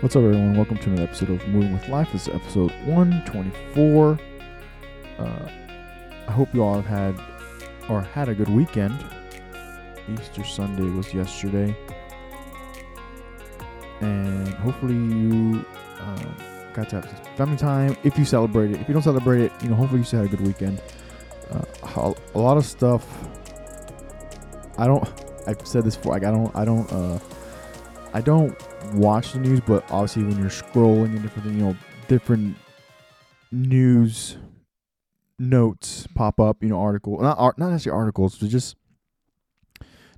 What's up, everyone? Welcome to another episode of Moving with Life. This is episode 124. Uh, I hope you all have had or had a good weekend. Easter Sunday was yesterday, and hopefully you um, got to have family time. If you celebrate it, if you don't celebrate it, you know, hopefully you still had a good weekend. Uh, a- a lot of stuff. I don't. I've said this before. Like I don't. I don't. Uh, I don't watch the news, but obviously when you're scrolling and different, you know, different news notes pop up, you know, article not not necessarily articles, but just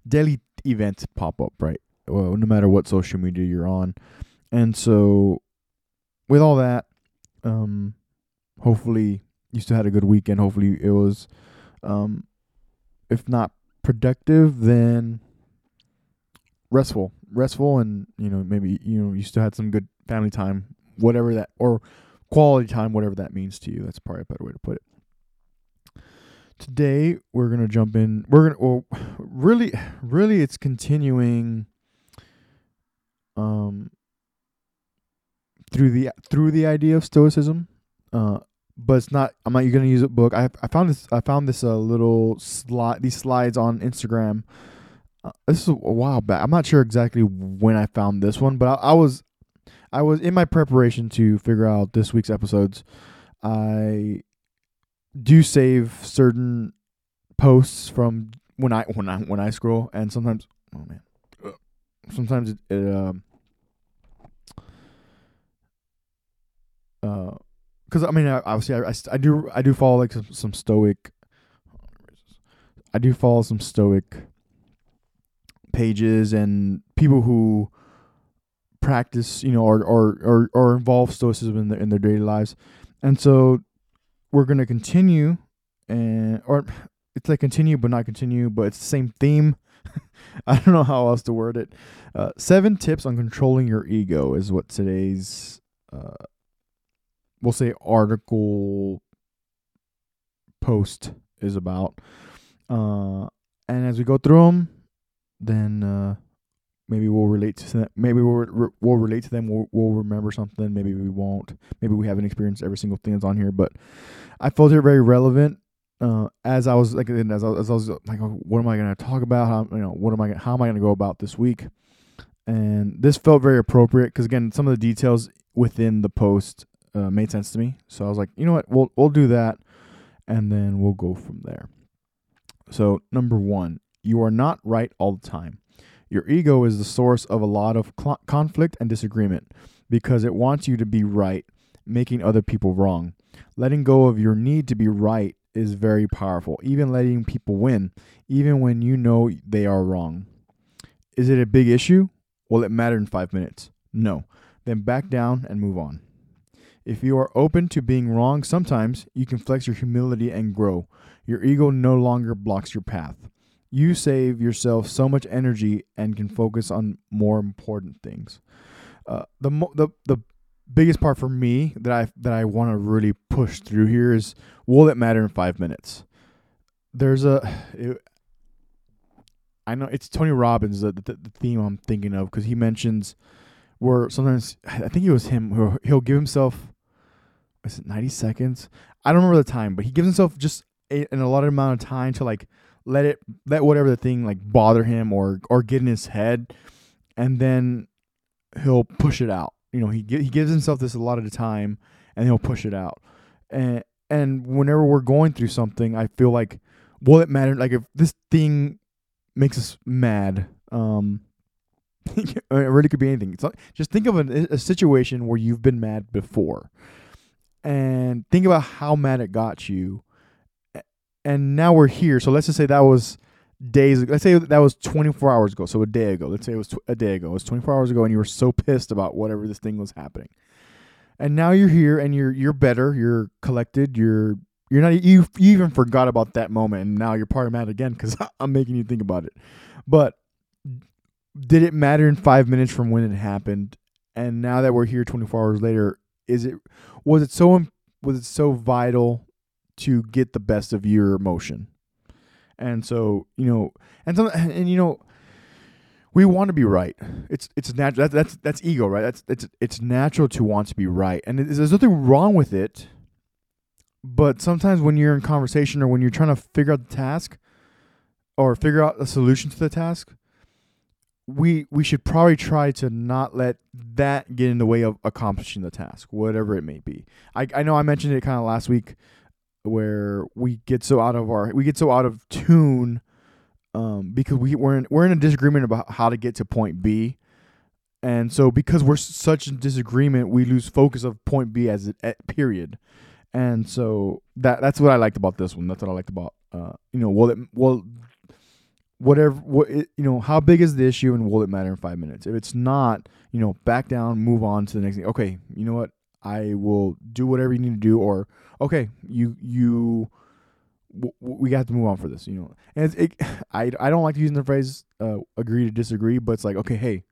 daily events pop up, right? Well, no matter what social media you're on, and so with all that, um, hopefully you still had a good weekend. Hopefully it was, um, if not productive, then restful restful and you know maybe you know you still had some good family time whatever that or quality time whatever that means to you. That's probably a better way to put it. Today we're gonna jump in we're gonna well really really it's continuing um through the through the idea of stoicism. Uh but it's not i'm not You're gonna use a book. I i found this i found this a uh, little slide these slides on instagram this is a while back. I'm not sure exactly when I found this one, but I, I, was I was in my preparation to figure out this week's episodes. I do save certain posts from when I when I when I scroll, and sometimes oh man, sometimes it, it um uh because I mean I, obviously I, I, I do I do follow like some, some stoic I do follow some stoic pages and people who practice, you know, or or or, involve stoicism in their in their daily lives. And so we're gonna continue and or it's like continue but not continue, but it's the same theme. I don't know how else to word it. Uh, seven tips on controlling your ego is what today's uh, we'll say article post is about. Uh, and as we go through them, then uh, maybe we'll relate to them. Maybe we'll re- we'll relate to them. We'll, we'll remember something. Maybe we won't. Maybe we haven't experienced every single thing that's on here. But I felt it very relevant. Uh, as I was like, as I, as I was like, what am I going to talk about? How you know, what am I? How am I going to go about this week? And this felt very appropriate because again, some of the details within the post uh, made sense to me. So I was like, you know what, we'll we'll do that, and then we'll go from there. So number one, you are not right all the time. Your ego is the source of a lot of cl- conflict and disagreement because it wants you to be right, making other people wrong. Letting go of your need to be right is very powerful, even letting people win, even when you know they are wrong. Is it a big issue? Will it matter in five minutes? No. Then back down and move on. If you are open to being wrong, sometimes you can flex your humility and grow. Your ego no longer blocks your path you save yourself so much energy and can focus on more important things. Uh, the mo- the the biggest part for me that I that I want to really push through here is will it matter in five minutes? There's a, it, I know it's Tony Robbins the, the, the theme I'm thinking of because he mentions where sometimes I think it was him who he'll give himself is it 90 seconds? I don't remember the time, but he gives himself just a, an allotted amount of time to like let it let whatever the thing like bother him or or get in his head and then he'll push it out. You know he he gives himself this a lot of the time and he'll push it out. And and whenever we're going through something i feel like will it matter? Like if this thing makes us mad um it really could be anything. It's like, just think of a, a situation where you've been mad before and think about how mad it got you and now we're here. So let's just say that was days. Let's say that was 24 hours ago. So a day ago. Let's say it was tw- a day ago. It was 24 hours ago, and you were so pissed about whatever this thing was happening. And now you're here, and you're you're better. You're collected. You're you're not you, you even forgot about that moment, and now you're part of mad again because I'm making you think about it. But did it matter in five minutes from when it happened? And now that we're here 24 hours later, is it was it so was it so vital to get the best of your emotion. And so, you know, and some, and you know, we want to be right. It's it's natural. That's that's that's ego, right? That's it's it's natural to want to be right, and it, there's nothing wrong with it. But sometimes when you're in conversation or when you're trying to figure out the task, or figure out a solution to the task, we we should probably try to not let that get in the way of accomplishing the task, whatever it may be. I I know I mentioned it kind of last week where we get so out of our we get so out of tune um, because we we're in, we're in a disagreement about how to get to point B, and so because we're such in disagreement, we lose focus of point B as a period, and so that that's what I liked about this one. That's what I liked about uh, you know, well, it, well, whatever, what it, you know, how big is the issue, and will it matter in five minutes? If it's not, you know, back down, move on to the next thing. Okay, you know what? I will do whatever you need to do, or okay, you you we got to move on for this, you know. And it, I I don't like using the phrase uh, agree to disagree, but it's like okay, hey,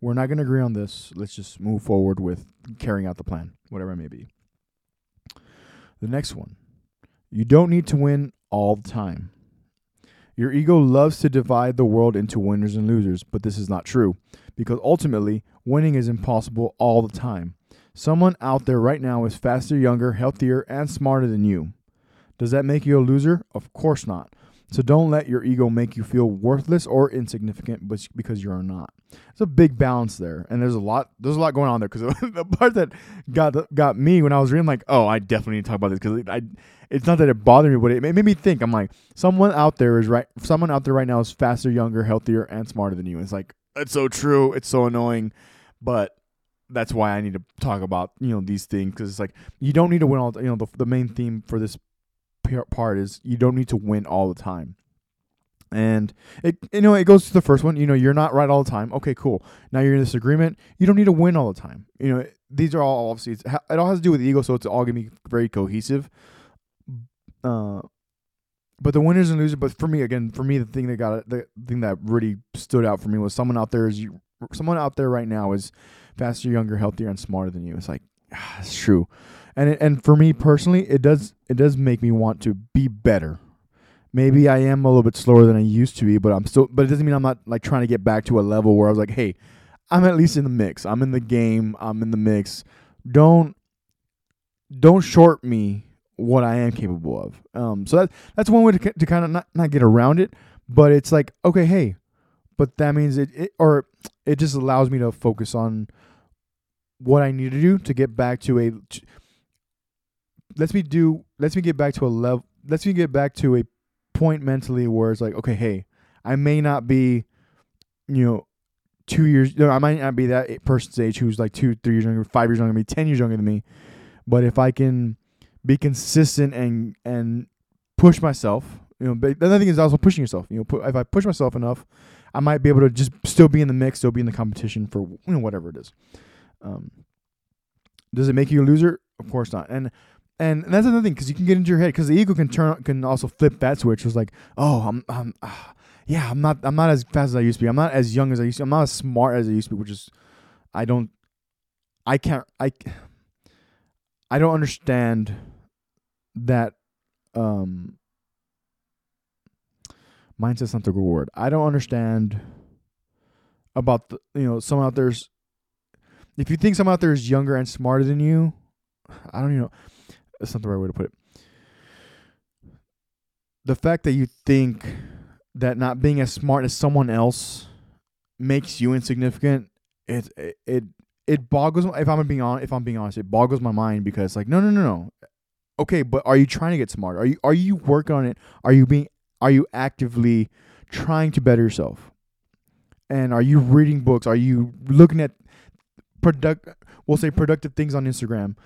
we're not going to agree on this. Let's just move forward with carrying out the plan, whatever it may be. The next one, you don't need to win all the time. Your ego loves to divide the world into winners and losers, but this is not true because ultimately winning is impossible all the time. Someone out there right now is faster, younger, healthier, and smarter than you. Does that make you a loser? Of course not. So don't let your ego make you feel worthless or insignificant because you're not. It's a big balance there, and there's a lot there's a lot going on there. Because the part that got got me when I was reading, like, oh, I definitely need to talk about this because I, it's not that it bothered me, but it made me think. I'm like, someone out there is right. Someone out there right now is faster, younger, healthier, and smarter than you. It's like it's so true. It's so annoying, but that's why I need to talk about you know these things because it's like you don't need to win all. The, you know the the main theme for this part is you don't need to win all the time. And it you know it goes to the first one. You know you're not right all the time. Okay, cool. Now you're in this agreement. You don't need to win all the time. You know these are all obviously it all has to do with the ego, so it's all gonna be very cohesive. Uh, but the winners and losers. But for me, again, for me, the thing that got the thing that really stood out for me was someone out there is you, someone out there right now is faster, younger, healthier, and smarter than you. It's like ah, it's true and it, and for me personally, it does it does make me want to be better. Maybe I am a little bit slower than I used to be, but I'm still. But it doesn't mean I'm not like trying to get back to a level where I was like, hey, I'm at least in the mix. I'm in the game. I'm in the mix. Don't don't short me what I am capable of. Um, so that that's one way to to kind of not not get around it, but it's like okay, hey, but that means it, it or it just allows me to focus on what I need to do to get back to a let's me do let's me get back to a level let's me get back to a point mentally where it's like okay hey i may not be you know two years i might not be that person's age who's like two three years younger five years younger than me ten years younger than me. But if i can be consistent and and push myself you know but another thing is also pushing yourself you know if i push myself enough i might be able to just still be in the mix still be in the competition for you know whatever it is um does it make you a loser of course not and and that's another thing because you can get into your head because the ego can turn can also flip that switch. It's like, oh, I'm, I'm uh, yeah, I'm not, I'm not as fast as I used to be. I'm not as young as I used to. I'm not as smart as I used to be. Which is, I don't, I can't, I, I don't understand that. Um, mindset's not the word. I don't understand about the, you know, someone out there's. If you think someone out there is younger and smarter than you, I don't even know that's not the right way to put it. The fact that you think that not being as smart as someone else makes you insignificant, it it it, boggles. If I'm being honest, if I'm being honest, it boggles my mind because like no no no no. Okay, but are you trying to get smarter? Are you are you working on it? Are you being are you actively trying to better yourself? And are you reading books? Are you looking at product we'll say productive things on Instagram?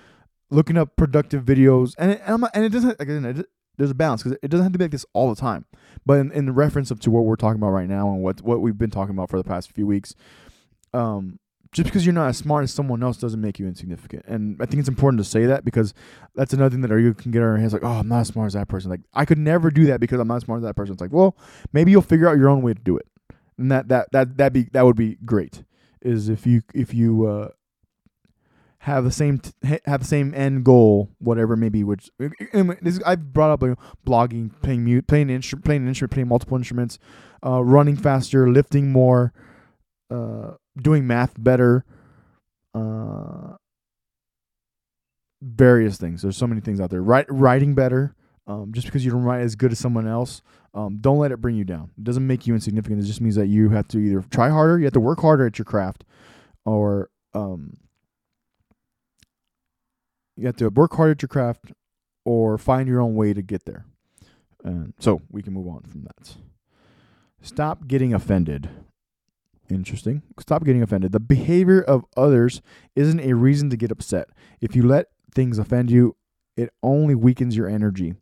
looking up productive videos, and it, and, and it doesn't again. It, there's a balance because it doesn't have to be like this all the time. But in, in reference of to what we're talking about right now and what what we've been talking about for the past few weeks, um, just because you're not as smart as someone else doesn't make you insignificant. And I think it's important to say that because that's another thing that our you can get our hands like, oh, I'm not as smart as that person. Like I could never do that because I'm not as smart as that person. It's like, well, maybe you'll figure out your own way to do it, and that that that that be that would be great. Is if you if you uh, have the same t- have the same end goal, whatever it may be. Which this, I've brought up like, blogging, playing mute, playing instrument, playing an instrument, playing multiple instruments, uh, running faster, lifting more, uh, doing math better, uh, various things. There's so many things out there. Write, writing better. Um, just because you don't write as good as someone else, um, don't let it bring you down. It doesn't make you insignificant. It just means that you have to either try harder, you have to work harder at your craft, or um, you have to work hard at your craft, or find your own way to get there. And so we can move on from that. Stop getting offended. Interesting. Stop getting offended. The behavior of others isn't a reason to get upset. If you let things offend you, it only weakens your energy.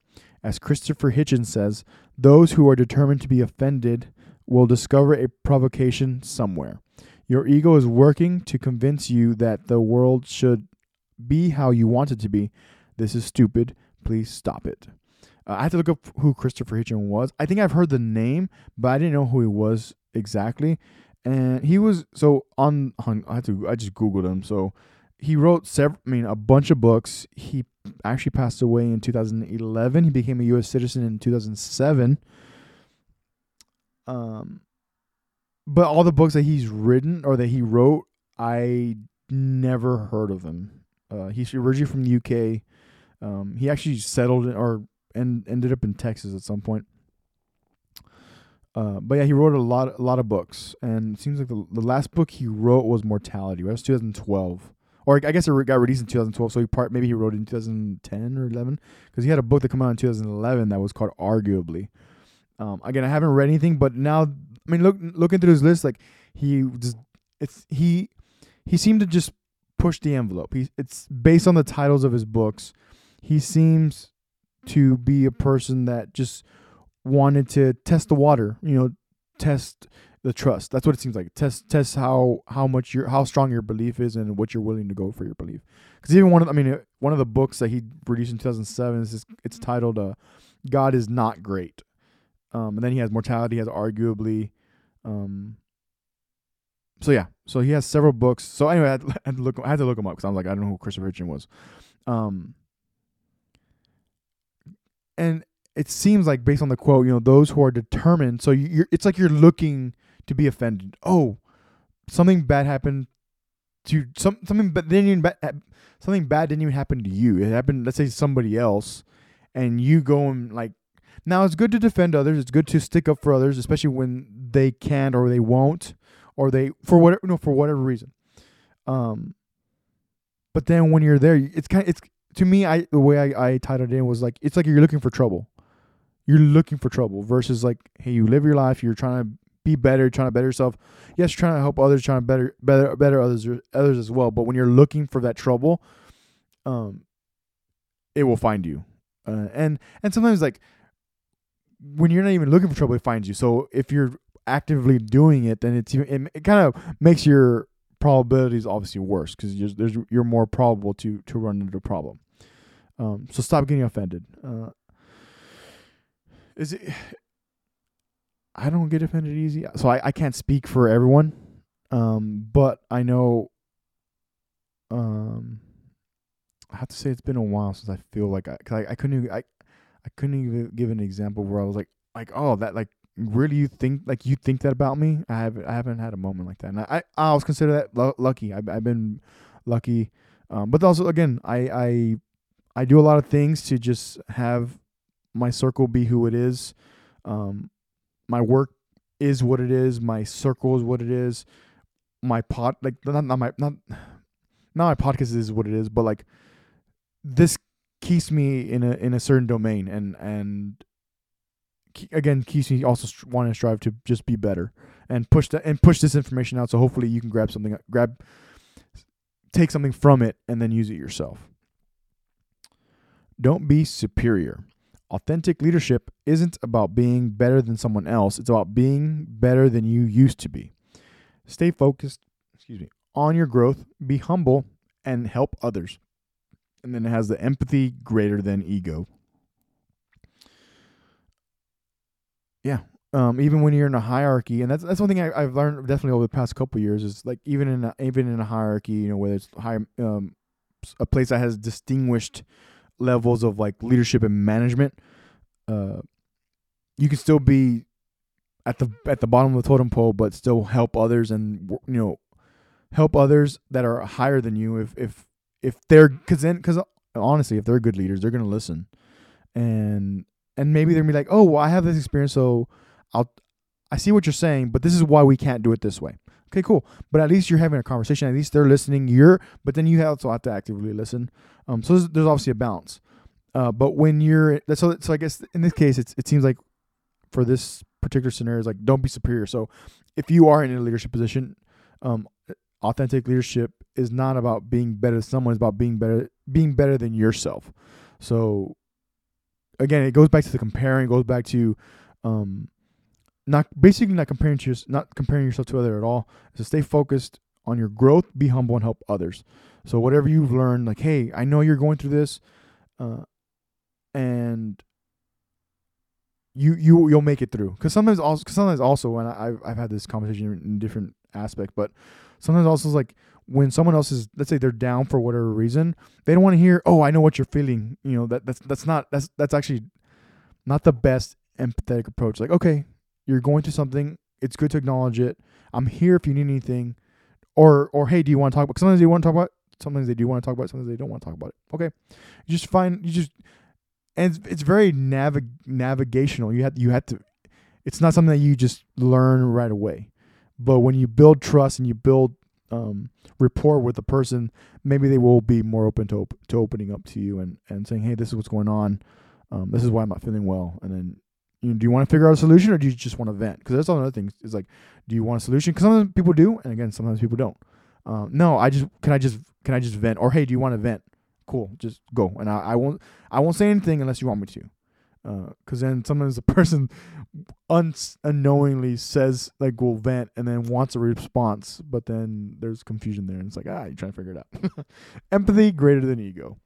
As Christopher Hitchens says, those who are determined to be offended will discover a provocation somewhere. Your ego is working to convince you that the world should be how you want it to be. This is stupid. Please stop it. Uh, I had to look up who Christopher Hitchens was. I think I've heard the name, but I didn't know who he was exactly. And he was so on. on I had to. I just googled him. So he wrote several. I mean, a bunch of books. He actually passed away in 2011. He became a U.S. citizen in 2007. Um, but all the books that he's written or that he wrote, I never heard of them. Uh, he's originally from the UK. Um, he actually settled in, or and ended up in Texas at some point. Uh, but yeah, he wrote a lot, a lot of books, and it seems like the, the last book he wrote was Mortality. That was 2012, or I guess it got released in 2012. So he part maybe he wrote it in 2010 or 11 because he had a book that came out in 2011 that was called Arguably. Um, again, I haven't read anything, but now I mean, look looking through his list, like he just it's he he seemed to just push the envelope. He it's based on the titles of his books. He seems to be a person that just wanted to test the water, you know, test the trust. That's what it seems like. Test test how how much your how strong your belief is and what you're willing to go for your belief. Because even one of I mean one of the books that he released in 2007 is it's titled uh, "God is not great," um, and then he has mortality. He has arguably. Um, so yeah, so he has several books. So anyway, I had, I had to look. I had to look him up because I'm like, I don't know who Christopher Hitchens was. Um, and it seems like based on the quote, you know, those who are determined. So you're, it's like you're looking to be offended. Oh, something bad happened to some something, but then even bad, something bad didn't even happen to you. It happened, let's say, somebody else, and you go and like. Now it's good to defend others. It's good to stick up for others, especially when they can't or they won't, or they for whatever know for whatever reason. Um. But then when you're there, it's kind of, it's to me. I the way I I titled it in was like it's like you're looking for trouble you're looking for trouble versus like, hey, you live your life, you're trying to be better, trying to better yourself. Yes, trying to help others, trying to better better better others others as well. But when you're looking for that trouble, um, it will find you. Uh, and and sometimes like when you're not even looking for trouble, it finds you. So if you're actively doing it, then it's it, it kind of makes your probabilities obviously worse because you're there's you're more probable to to run into a problem. Um, so stop getting offended. Uh, is it I don't get offended easy. So I, I can't speak for everyone. Um, but I know um I have to say it's been a while since I feel like I cause I, I couldn't even, I I couldn't even give an example where I was like like oh that like really you think like you think that about me I haven't I haven't had a moment like that and I I always consider that l- lucky I've, I've been lucky um but also again I I I do a lot of things to just have my circle be who it is. Um, my work is what it is. My circle is what it is. My pod, like not, not my not not my podcast is what it is, but like this keeps me in a in a certain domain, and and again keeps me also wanting to strive to just be better and push that and push this information out. So hopefully you can grab something, grab, take something from it, and then use it yourself. Don't be superior. Authentic leadership isn't about being better than someone else, it's about being better than you used to be. Stay focused, excuse me, on your growth, be humble and help others. And then it has the empathy greater than ego. Yeah. Um, even when you're in a hierarchy, and that's that's one thing I, have learned definitely over the past couple years is like even in a, even in a hierarchy, you know, whether it's high, um, a place that has distinguished levels of like leadership and management, uh, you can still be at the at the bottom of the totem pole, but still help others and you know help others that are higher than you. If if if they're because then because honestly, if they're good leaders, they're gonna listen, and and maybe they're gonna be like, oh, well, I have this experience, so I'll I see what you're saying, but this is why we can't do it this way. Okay, cool. But at least you're having a conversation. At least they're listening. You're, but then you also have to actively listen. Um, so there's, there's obviously a balance. Uh, but when you're so so I guess in this case, it's it seems like for this particular scenario is like don't be superior. So if you are in a leadership position, um, authentic leadership is not about being better than someone. It's about being better, being better than yourself. So again, it goes back to the comparing. Goes back to um, not basically not comparing to your, not comparing yourself to other at all. So stay focused on your growth. Be humble and help others. So whatever you've learned, like hey, I know you're going through this, uh, and you you you'll make it through. Because sometimes also cause sometimes also when I, I've I've had this conversation in different aspect, but sometimes also like when someone else is let's say they're down for whatever reason, they don't want to hear, "Oh, I know what you're feeling." You know, that that's that's not that's that's actually not the best empathetic approach. Like, okay, you're going through something. It's good to acknowledge it. I'm here if you need anything. Or or hey, do you want to talk about sometimes you want to talk about sometimes they do want to talk about sometimes they don't want to talk about it. Okay. You just find you just and it's, it's very navig- navigational. You have you have to it's not something that you just learn right away. But when you build trust and you build um, rapport with the person, maybe they will be more open to op- to opening up to you and, and saying, "Hey, this is what's going on. Um, this is why I'm not feeling well." And then, you know, do you want to figure out a solution or do you just want to vent? Because that's all another thing. Is like, do you want a solution? Because sometimes people do, and again, sometimes people don't. Um, no, I just can I just can I just vent? Or hey, do you want to vent? Cool, just go. And I, I won't I won't say anything unless you want me to because uh, then sometimes the person un- unknowingly says like will vent and then wants a response but then there's confusion there and it's like ah you're trying to figure it out empathy greater than ego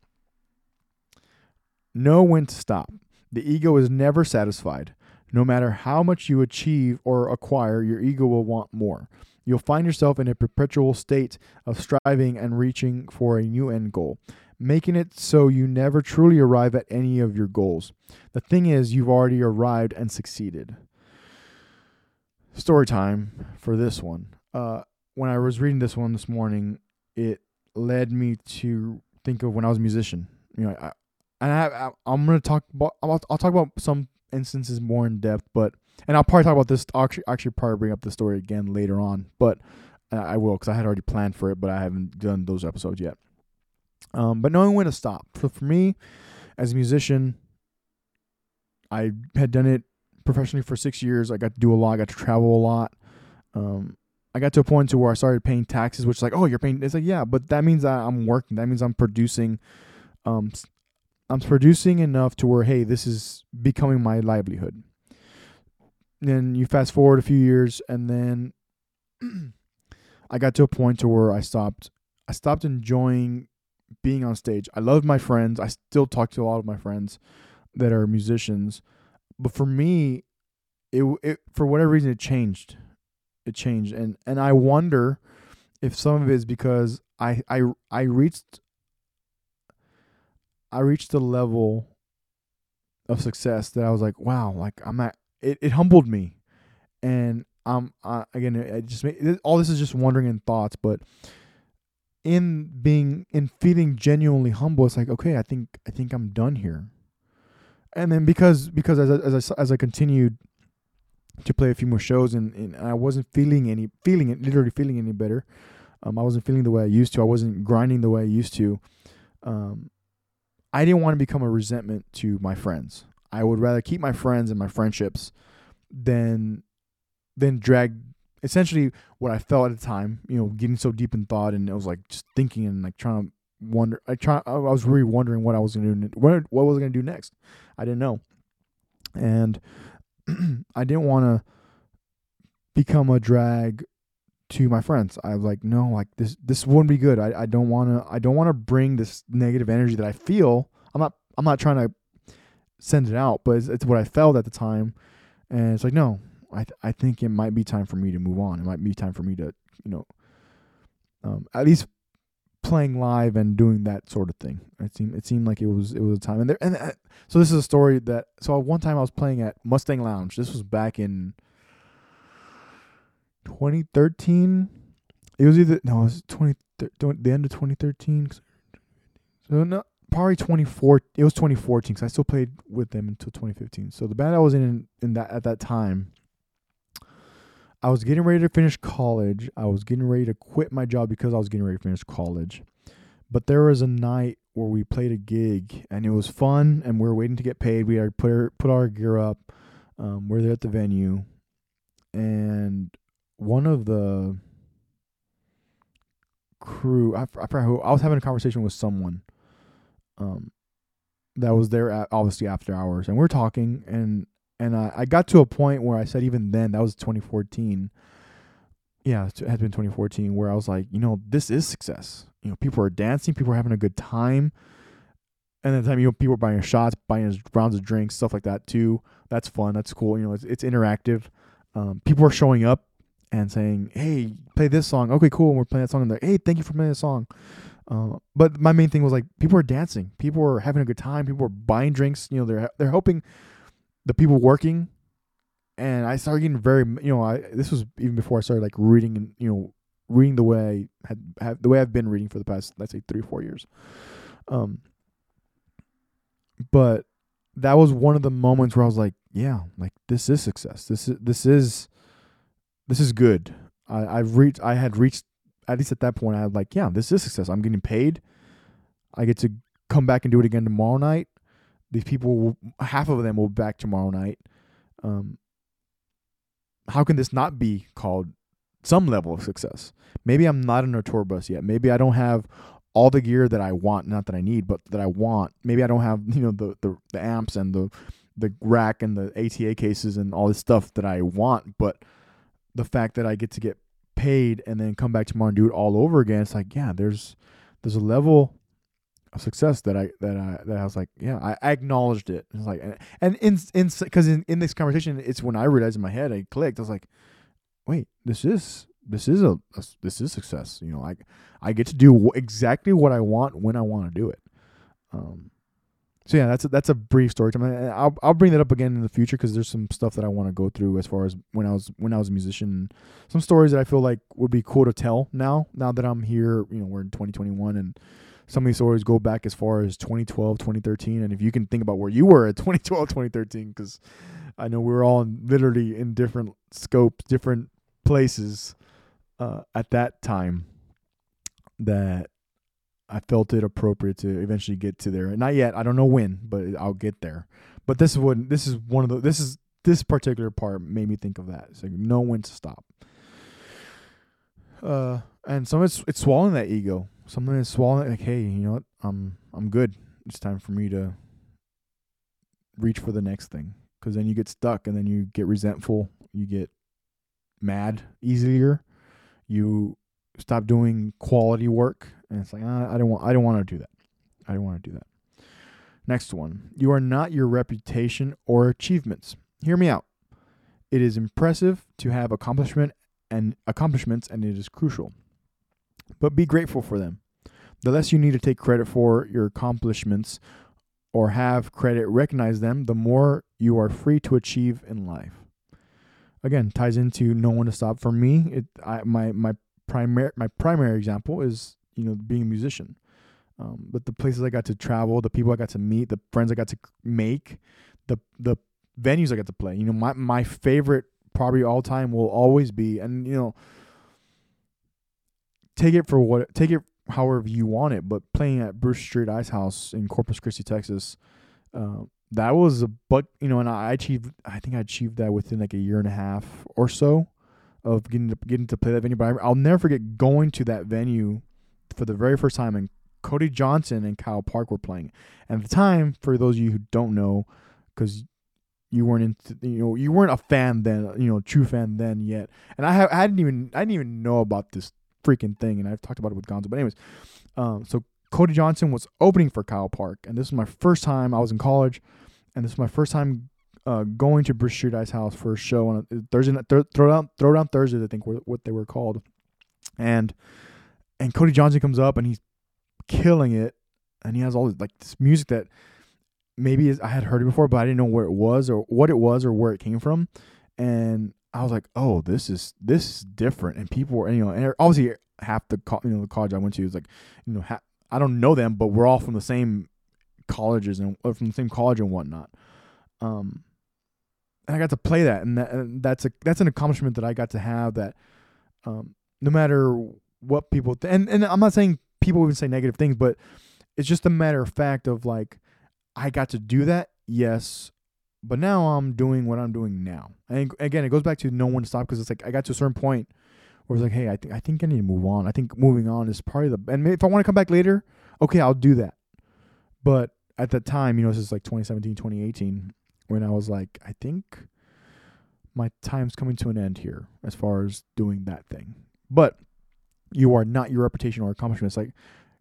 know when to stop the ego is never satisfied no matter how much you achieve or acquire your ego will want more you'll find yourself in a perpetual state of striving and reaching for a new end goal making it so you never truly arrive at any of your goals. The thing is, you've already arrived and succeeded. Story time for this one. Uh, when I was reading this one this morning, it led me to think of when I was a musician. You know, I, and I, I am gonna talk about I'll, I'll talk about some instances more in depth, but and I'll probably talk about this. I'll actually, actually probably bring up the story again later on, but uh, I will because I had already planned for it, but I haven't done those episodes yet. Um, but knowing when to stop. For, for me, as a musician, I had done it professionally for six years. I got to do a lot. I got to travel a lot. Um, I got to a point to where I started paying taxes, which is like, oh, you're paying. It's like, yeah, but that means that I'm working. That means I'm producing. Um, I'm producing enough to where, hey, this is becoming my livelihood. Then you fast forward a few years, and then I got to a point to where I stopped. I stopped enjoying being on stage. I love my friends. I still talk to a lot of my friends that are musicians. But for me, it it for whatever reason it changed. It changed and and I wonder if some of it is because I I I reached I reached the level of success that I was like, wow, like I'm at it, it humbled me. And um uh, again it just made, all this is just wondering and thoughts, but in being in feeling genuinely humble it's like okay i think i think i'm done here and then because because as I, as I, as I continued to play a few more shows and, and I wasn't feeling any feeling it literally feeling any better um I wasn't feeling the way I used to I wasn't grinding the way I used to um I didn't want to become a resentment to my friends I would rather keep my friends and my friendships than than drag essentially what I felt at the time, you know, getting so deep in thought, and I was like just thinking and like trying to wonder. I try. I was really wondering what I was gonna do. What what was I gonna do next? I didn't know, and I didn't want to become a drag to my friends. I was like, no, like this this wouldn't be good. I, I don't wanna I don't wanna bring this negative energy that I feel. I'm not I'm not trying to send it out, but it's, it's what I felt at the time. And it's like, no, I th- I think it might be time for me to move on. It might be time for me to you know um, at least playing live and doing that sort of thing. It seemed it seemed like it was it was a time and there and uh, so this is a story that so one time I was playing at Mustang Lounge. This was back in 2013. It was either no, it was 20 the end of 2013. So no, probably 24. It was 2014 because I still played with them until 2015. So the band I was in in that at that time, I was getting ready to finish college. I was getting ready to quit my job because I was getting ready to finish college. But there was a night where we played a gig and it was fun and we were waiting to get paid. We had put our, put our gear up. Um, we're there at the venue, and one of the crew, I, I forgot who, I was having a conversation with someone, um, that was there at, obviously after hours, and we are talking, and and I, I got to a point where I said even then that was 2014. Yeah, it had been 2014 where I was like, you know, this is success. You know, people are dancing, people are having a good time and then the time you know people are buying shots, buying rounds of drinks, stuff like that too. That's fun. That's cool. You know, it's it's interactive. Um, people are showing up and saying, "Hey, play this song." Okay, cool. And we're playing that song, and they're, "Hey, thank you for playing the song." Uh, but my main thing was like people are dancing, people are having a good time, people are buying drinks. You know, they're they're helping the people working, and I started getting very you know I this was even before I started like reading and you know reading the way I had have the way I've been reading for the past let's say three four years. Um, but that was one of the moments where I was like, yeah, like this is success. This is this is this is good. I I've reached I had reached at least at that point I had like, yeah, this is success. I'm getting paid. I get to come back and do it again tomorrow night. These people will, half of them will be back tomorrow night. Um how can this not be called some level of success? Maybe I'm not in a tour bus yet. Maybe I don't have all the gear that I want, not that I need, but that I want. Maybe I don't have, you know, the the, the amps and the the rack and the ATA cases and all this stuff that I want, but the fact that I get to get paid and then come back tomorrow and do it all over again, it's like, yeah, there's there's a level of success that I that I that I was like, yeah, I, I acknowledged it. It's like, and, in in because in, in this conversation, it's when I realized in my head, I clicked. I was like, wait, this is this is a, a, this is success. You know, I I get to do exactly what I want when I want to do it. Um, so yeah, that's a, that's a brief story time. I'll I'll bring that up again in the future because there's some stuff that I want to go through as far as when I was when I was a musician. Some stories that I feel like would be cool to tell now. Now that I'm here, you know, we're in 2021 and some of these stories go back as far as 2012 2013 and if you can think about where you were at 2012 2013 because i know we were all literally in different scopes different places uh, at that time that I felt it appropriate to eventually get to there. Not yet. I don't know when, but I'll get there. But this is what this is one of the this is this particular part made me think of that. It's like know when to stop. Uh, and some it's it's swallowing that ego. Something is swallowing like, hey, you know what? I'm I'm good. It's time for me to reach for the next thing. Because then you get stuck, and then you get resentful. You get mad easier you stop doing quality work and it's like ah, I don't want I don't want to do that. I don't want to do that. Next one. You are not your reputation or achievements. Hear me out. It is impressive to have accomplishment and accomplishments and it is crucial. But be grateful for them. The less you need to take credit for your accomplishments or have credit recognize them, the more you are free to achieve in life again ties into no one to stop. For me, it I, my my primary my primary example is you know being a musician. Um, but the places I got to travel, the people I got to meet, the friends I got to make, the the venues I got to play. You know, my my favorite probably all time will always be, and you know, take it for what take it however you want it. But playing at Brewster Street Ice House in Corpus Christi, Texas, uh, that was a but you know, and I achieved. I think I achieved that within like a year and a half or so of getting to getting to play that venue. But I'll never forget going to that venue for the very first time, and Cody Johnson and Kyle Park were playing. And at the time, for those of you who don't know, because you weren't into you know you weren't a fan then you know true fan then yet and I, have, I hadn't even I didn't even know about this freaking thing and I've talked about it with Gonzo but anyways um so Cody Johnson was opening for Kyle Park, and this was my first time. I was in college, and this was my first time uh, going to Brewster Street House for a show on a, Thursday night, th- throw down throw down Thursdays, I think were what they were called, and and Cody Johnson comes up and he's killing it, and he has all this, like this music that maybe is, I had heard it before, but I didn't know where it was or what it was or where it came from, and I was like, oh, this is this is different, and people were, you know, and obviously half the co- you know the college I went to was like, you know, ha- I don't know them, but we're all from the same colleges and from the same college and whatnot. Um, and I got to play that, and, that, and that's a that's an accomplishment that I got to have. That, um, no matter what people th- and and I'm not saying people even say negative things, but it's just a matter of fact of like, I got to do that, yes, but now I'm doing what I'm doing now. And again, it goes back to no one to stop because it's like I got to a certain point where it's like, hey, I think I think I need to move on. I think moving on is probably the and if I want to come back later, okay, I'll do that. But at that time, you know, this is like 2017, 2018, when I was like, I think my time's coming to an end here as far as doing that thing. But you are not your reputation or accomplishments. Like,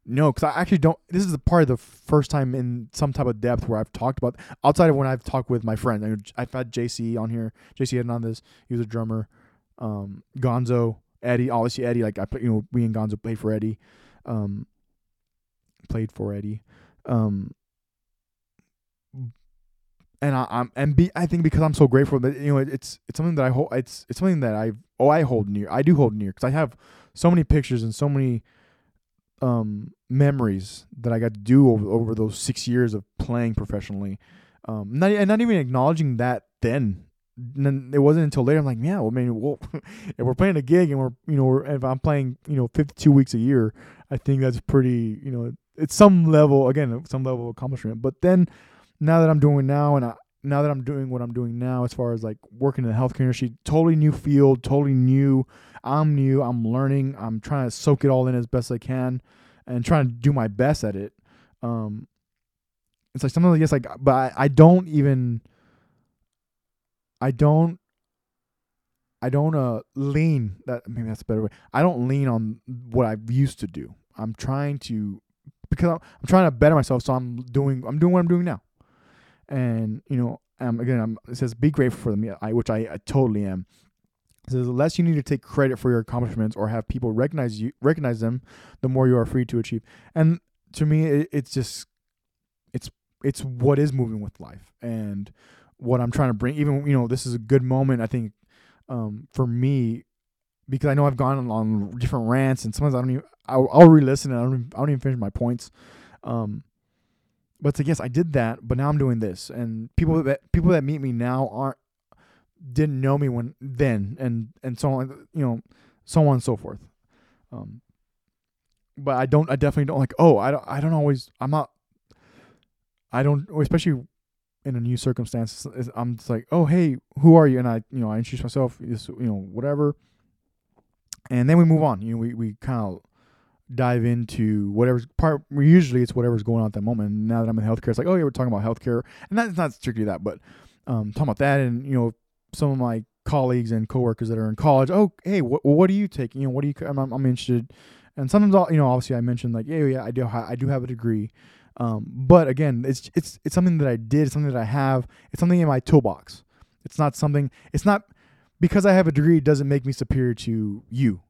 no, because I actually don't. This is the part of the first time in some type of depth where I've talked about outside of when I've talked with my mean, I've had JC on here. JC had on this. He was a drummer. Um, Gonzo, Eddie, obviously Eddie. Like I, you know, we and Gonzo played for Eddie. Um, played for Eddie. Um, and I, I'm and be I think because I'm so grateful that you know it, it's it's something that I hold it's it's something that I oh I hold near I do hold near because I have so many pictures and so many um memories that I got to do over over those six years of playing professionally. Um, not and not even acknowledging that then. Then it wasn't until later I'm like, yeah, well, I mean, well, if we're playing a gig and we're, you know, we're, if I'm playing, you know, 52 weeks a year, I think that's pretty, you know, it's some level again, some level of accomplishment. But then now that I'm doing now, and I, now that I'm doing what I'm doing now, as far as like working in the healthcare industry, totally new field, totally new. I'm new. I'm learning. I'm trying to soak it all in as best I can, and trying to do my best at it. Um, it's like something like yes, like, but I, I don't even. I don't. I don't uh lean that maybe that's a better way. I don't lean on what I used to do. I'm trying to because I'm, I'm trying to better myself. So I'm doing I'm doing what I'm doing now and you know, um, again, I'm, it says be grateful for them, I, which I, I totally am. It says the less you need to take credit for your accomplishments or have people recognize you recognize them, the more you are free to achieve. And to me, it, it's just it's it's what is moving with life and what I'm trying to bring. Even you know, this is a good moment I think um, for me because I know I've gone on, on different rants and sometimes I don't even I'll, I'll re-listen and I don't even, I don't even finish my points. Um, but it's like yes, I did that, but now I'm doing this, and people that people that meet me now aren't didn't know me when then, and and so on, you know, so on and so forth. Um, but I don't, I definitely don't like. Oh, I don't, I don't always. I'm not. I don't, especially in a new circumstance. I'm just like, oh hey, who are you? And I, you know, I introduce myself. You know, whatever. And then we move on. You know, we we kind of dive into whatever's part. Usually, it's whatever's going on at that moment. And now that I'm in healthcare, it's like, oh yeah, we're talking about healthcare, and that's not strictly that, but um, talking about that, and you know, some of my colleagues and coworkers that are in college. Oh, hey, what what do you take? You know, what do you? I'm, I'm interested. And sometimes, I'll, you know, obviously, I mentioned like, yeah, yeah, I do, I do have a degree. Um, but again, it's it's it's something that I did, it's something that I have, it's something in my toolbox. It's not something. It's not because I have a degree doesn't make me superior to you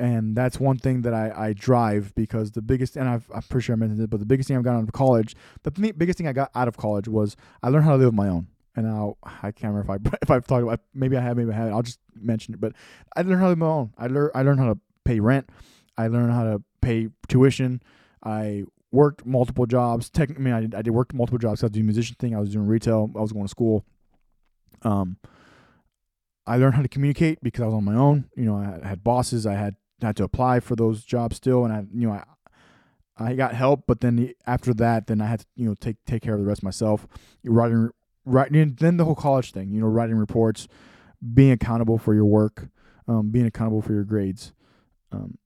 and that's one thing that I, I drive because the biggest and I've, I'm pretty sure I mentioned it, but the biggest thing I've got out of college, the biggest thing I got out of college was I learned how to live on my own. And now I can't remember if I if I've talked about maybe I have maybe I haven't. I'll just mention it, but I learned how to live on my own. I learned I learned how to pay rent. I learned how to pay tuition. I worked multiple jobs. Tech, I mean, I did, I did work multiple jobs. I was doing musician thing. I was doing retail. I was going to school. Um, I learned how to communicate because I was on my own. You know, I had bosses. I had had to apply for those jobs still, and I you know I I got help, but then after that, then I had to you know take take care of the rest myself. Writing writing then the whole college thing, you know, writing reports, being accountable for your work, um, being accountable for your grades. Um,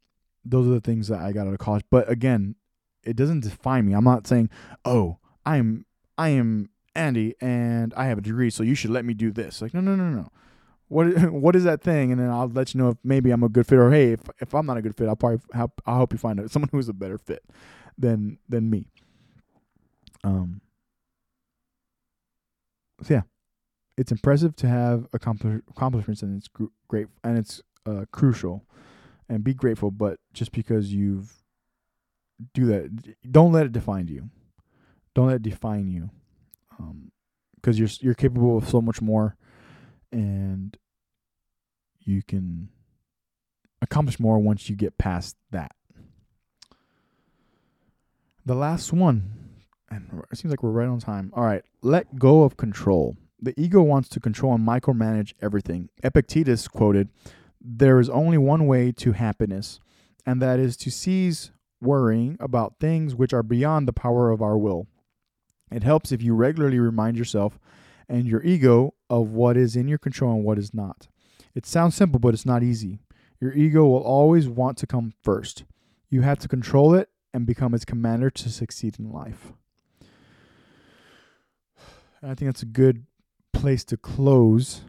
those are the things that I got out of college. But again, it doesn't define me. I'm not saying, oh, I'm I am Andy and I have a degree, so you should let me do this. Like, no, no, no, no what what is that thing? And then I'll let you know if maybe I'm a good fit or hey, if if I'm not a good fit, I'll probably help I'll help you find out someone who's a better fit than than me. Um. So yeah, it's impressive to have accomplishments and it's great and it's uh, crucial, and be grateful. But just because you've do that, don't let it define you. Don't let it define you, because um, you're you're capable of so much more and you can accomplish more once you get past that. The last one, and it seems like we're right on time. All right, let go of control. The ego wants to control and micromanage everything. Epictetus quoted, There is only one way to happiness, and that is to cease worrying about things which are beyond the power of our will. It helps if you regularly remind yourself and your ego of what is in your control and what is not. It sounds simple, but it's not easy. Your ego will always want to come first. You have to control it and become its commander to succeed in life. And I think that's a good place to close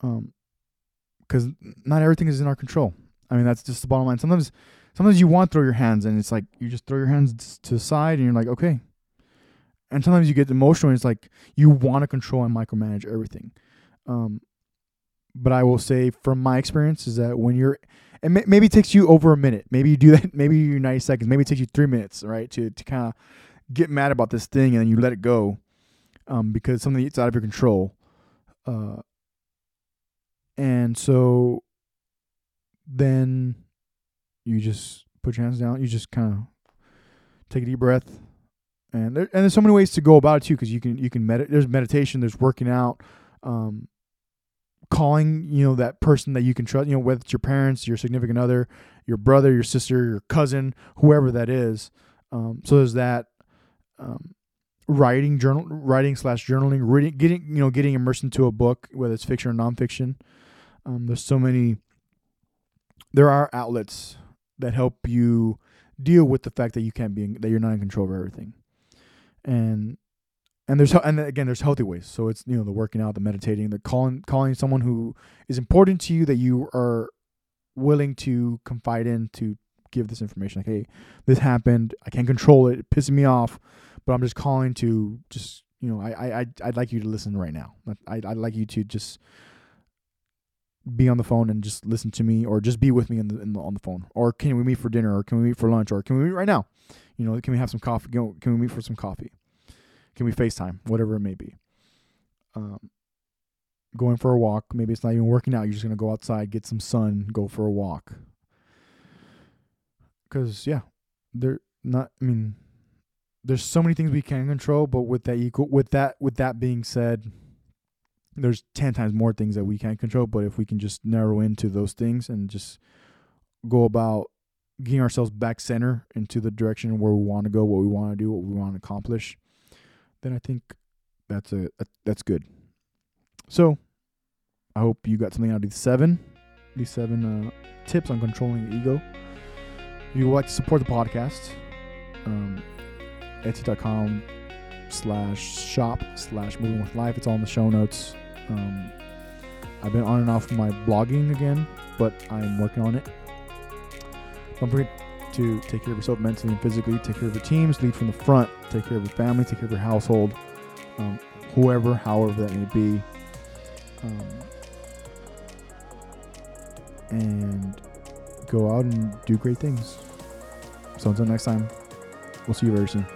because um, not everything is in our control. I mean, that's just the bottom line. Sometimes, sometimes you want to throw your hands and it's like you just throw your hands to the side and you're like, okay. And sometimes you get emotional and it's like you want to control and micromanage everything. Um, but I will say from my experience is that when you're and may, maybe it takes you over a minute. Maybe you do that. Maybe you 90 seconds. Maybe it takes you three minutes, right, to to kind of get mad about this thing and then you let it go, um, because something it's out of your control. Uh, and so then you just put your hands down. You just kind of take a deep breath, and there, and there's so many ways to go about it too. Because you can you can meditate. There's meditation. There's working out. Um, calling you know that person that you can trust you know whether it's your parents your significant other your brother your sister your cousin whoever that is um, so there's that um, writing journal writing slash journaling reading getting you know getting immersed into a book whether it's fiction or nonfiction um, there's so many there are outlets that help you deal with the fact that you can't be in, that you're not in control of everything and and there's and again there's healthy ways. So it's you know the working out the meditating the calling calling someone who is important to you that you are willing to confide in to give this information like hey this happened. I can't control it. It pisses me off but i'm just calling to just you know i i i'd like you to listen right now. I i'd like you to just be on the phone and just listen to me or just be with me in the, in the, on the phone or can we meet for dinner or can we meet for lunch or can we meet right now you know can we have some coffee can we meet for some coffee can we FaceTime? Whatever it may be. Um, going for a walk. Maybe it's not even working out. You're just gonna go outside, get some sun, go for a walk. Cause yeah, they're not. I mean, there's so many things we can control, but with that equal, with that, with that being said, there's ten times more things that we can't control. But if we can just narrow into those things and just go about getting ourselves back center into the direction where we want to go, what we want to do, what we want to accomplish, then I think that's a, a that's good. So I hope you got something out of these seven these seven uh, tips on controlling the ego. If you would like to support the podcast, um, etsy.com slash shop slash moving with life. It's all in the show notes. Um, I've been on and off my blogging again, but I'm working on it. Don't forget to take care of yourself mentally and physically, take care of your teams, lead from the front, take care of your family, take care of your household, um, whoever, however that may be. Um, and go out and do great things. So until next time, we'll see you very soon.